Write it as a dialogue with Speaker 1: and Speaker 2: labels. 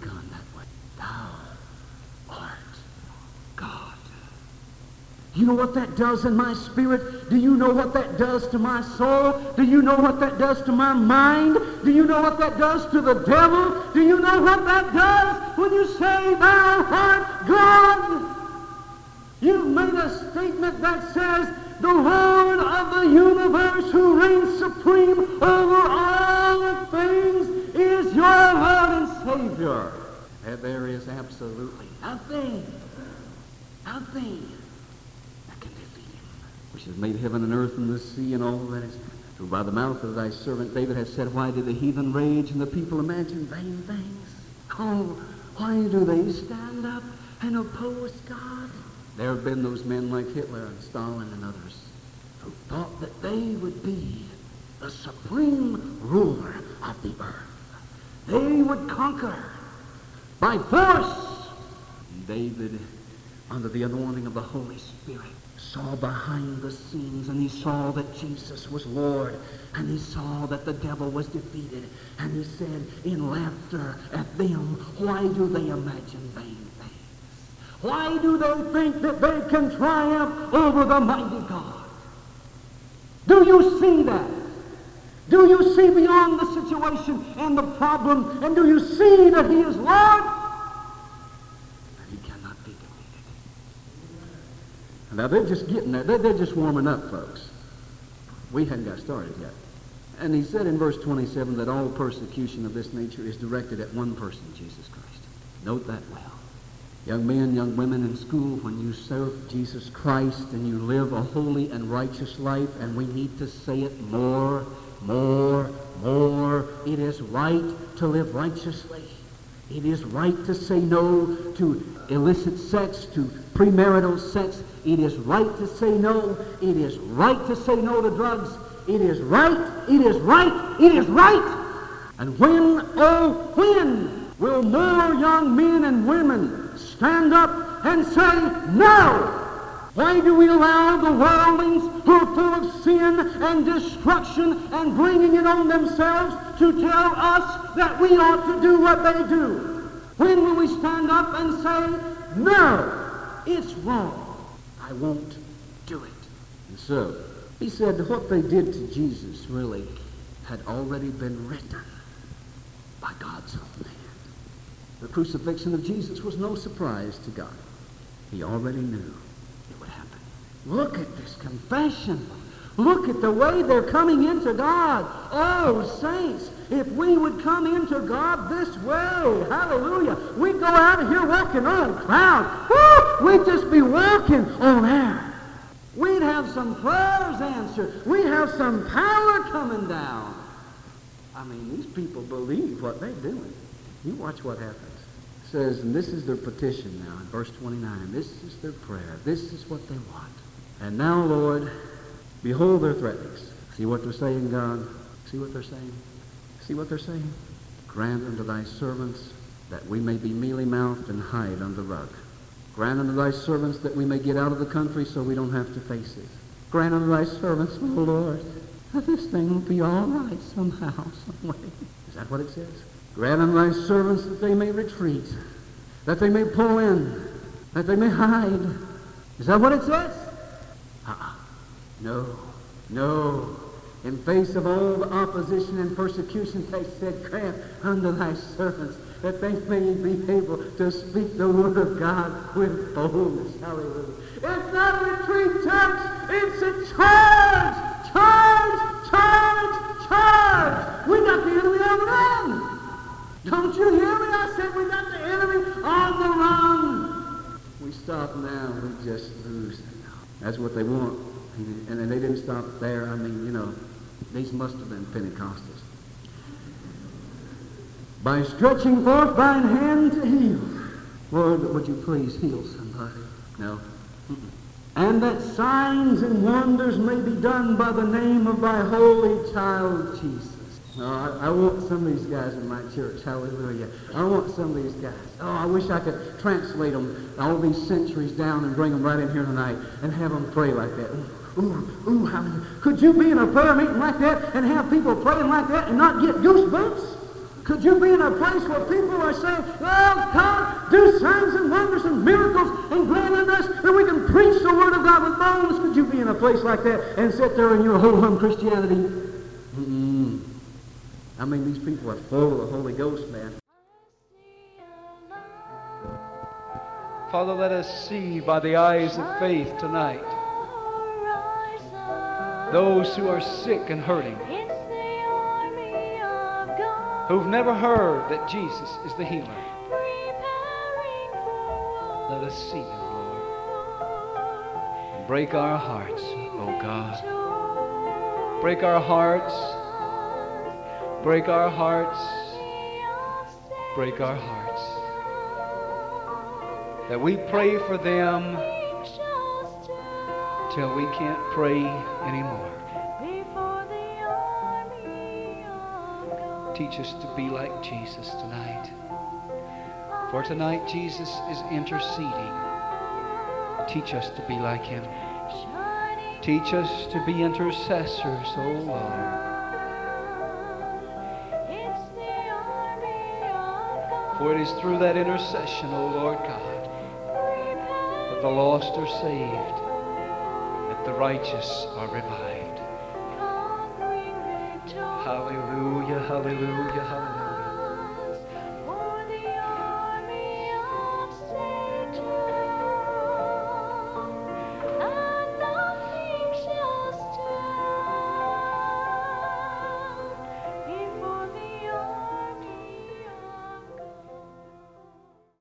Speaker 1: that way. Thou art God. You know what that does in my spirit? Do you know what that does to my soul? Do you know what that does to my mind? Do you know what that does to the devil? Do you know what that does when you say, Thou art God? You've made a statement that says, The Lord of the universe who reigns supreme over all And there is absolutely nothing, nothing that can defeat him, which has made heaven and earth and the sea and all that is, who by the mouth of thy servant David has said, Why did the heathen rage and the people imagine vain things? Oh, why do they stand up and oppose God? There have been those men like Hitler and Stalin and others who thought that they would be the supreme ruler of the earth. They would conquer by force. David, under the anointing of the Holy Spirit, saw behind the scenes and he saw that Jesus was Lord and he saw that the devil was defeated and he said in laughter at them, why do they imagine vain things? Why do they think that they can triumph over the mighty God? Do you see that? Do you see beyond the situation and the problem? And do you see that he is Lord? Now they're just getting there. They're, just warming up, folks. We hadn't got started yet. And he said in verse 27 that all persecution of this nature is directed at one person, Jesus Christ. Note that well. Young men, young women in school, when you serve Jesus Christ and you live a holy and righteous life, and we need to say it more, more, more, it is right to live righteously. It is right to say no to illicit sex, to premarital sex. It is right to say no. It is right to say no to drugs. It is right. It is right. It is right. And when, oh, when will more young men and women stand up and say no? Why do we allow the worldlings who are full of sin and destruction and bringing it on themselves to tell us that we ought to do what they do? When will we stand up and say, no, it's wrong. I won't do it. And so, he said what they did to Jesus really had already been written by God's own hand. The crucifixion of Jesus was no surprise to God. He already knew. Look at this confession. Look at the way they're coming into God. Oh, saints, if we would come into God this way, hallelujah, we'd go out of here walking on clouds. Woo! We'd just be walking on air. We'd have some prayers answered. We'd have some power coming down. I mean, these people believe what they're doing. You watch what happens. It says, and this is their petition now in verse 29. This is their prayer. This is what they want. And now, Lord, behold their threatenings. See what they're saying, God? See what they're saying? See what they're saying? Grant unto thy servants that we may be mealy-mouthed and hide under the rug. Grant unto thy servants that we may get out of the country so we don't have to face it. Grant unto thy servants, O Lord, that this thing will be all right somehow, some way. Is that what it says? Grant unto thy servants that they may retreat, that they may pull in, that they may hide. Is that what it says? No, no. In face of all the opposition and persecution, they said, Grant unto thy servants that they may be able to speak the word of God with boldness. Hallelujah. It's not retreat, church. It's a charge. Charge, charge, charge. We got the enemy on the run. Don't you hear me? I said we got the enemy on the run. We stop now, we just lose. That's what they want. And they didn't stop there. I mean, you know, these must have been Pentecostals. By stretching forth thine hand to heal. Lord, would you please heal somebody? No. And that signs and wonders may be done by the name of thy holy child Jesus. Oh, I, I, want some of these guys in my church. Hallelujah. I want some of these guys. Oh, I wish I could translate them all these centuries down and bring them right in here tonight and have them pray like that. Ooh, ooh, hallelujah. Could you be in a prayer meeting like that and have people praying like that and not get goosebumps? Could you be in a place where people are saying, Oh, God, do signs and wonders and miracles and grant us that we can preach the Word of God
Speaker 2: with bones. Could you be in a place like that and sit there in your ho-hum Christianity? Mm-mm. I mean, these people are full of the Holy Ghost, man.
Speaker 1: Father, let us see by the eyes of faith tonight those who are sick and hurting, who've never heard that Jesus is the healer. Let us see them, Lord. And break our hearts, oh God. Break our hearts. Break our hearts. Break our hearts. That we pray for them till we can't pray anymore. Teach us to be like Jesus tonight. For tonight, Jesus is interceding. Teach us to be like him. Teach us to be intercessors, oh Lord. For it is through that intercession, O Lord God, that the lost are saved, the righteous are revived. Hallelujah, hallelujah, hallelujah.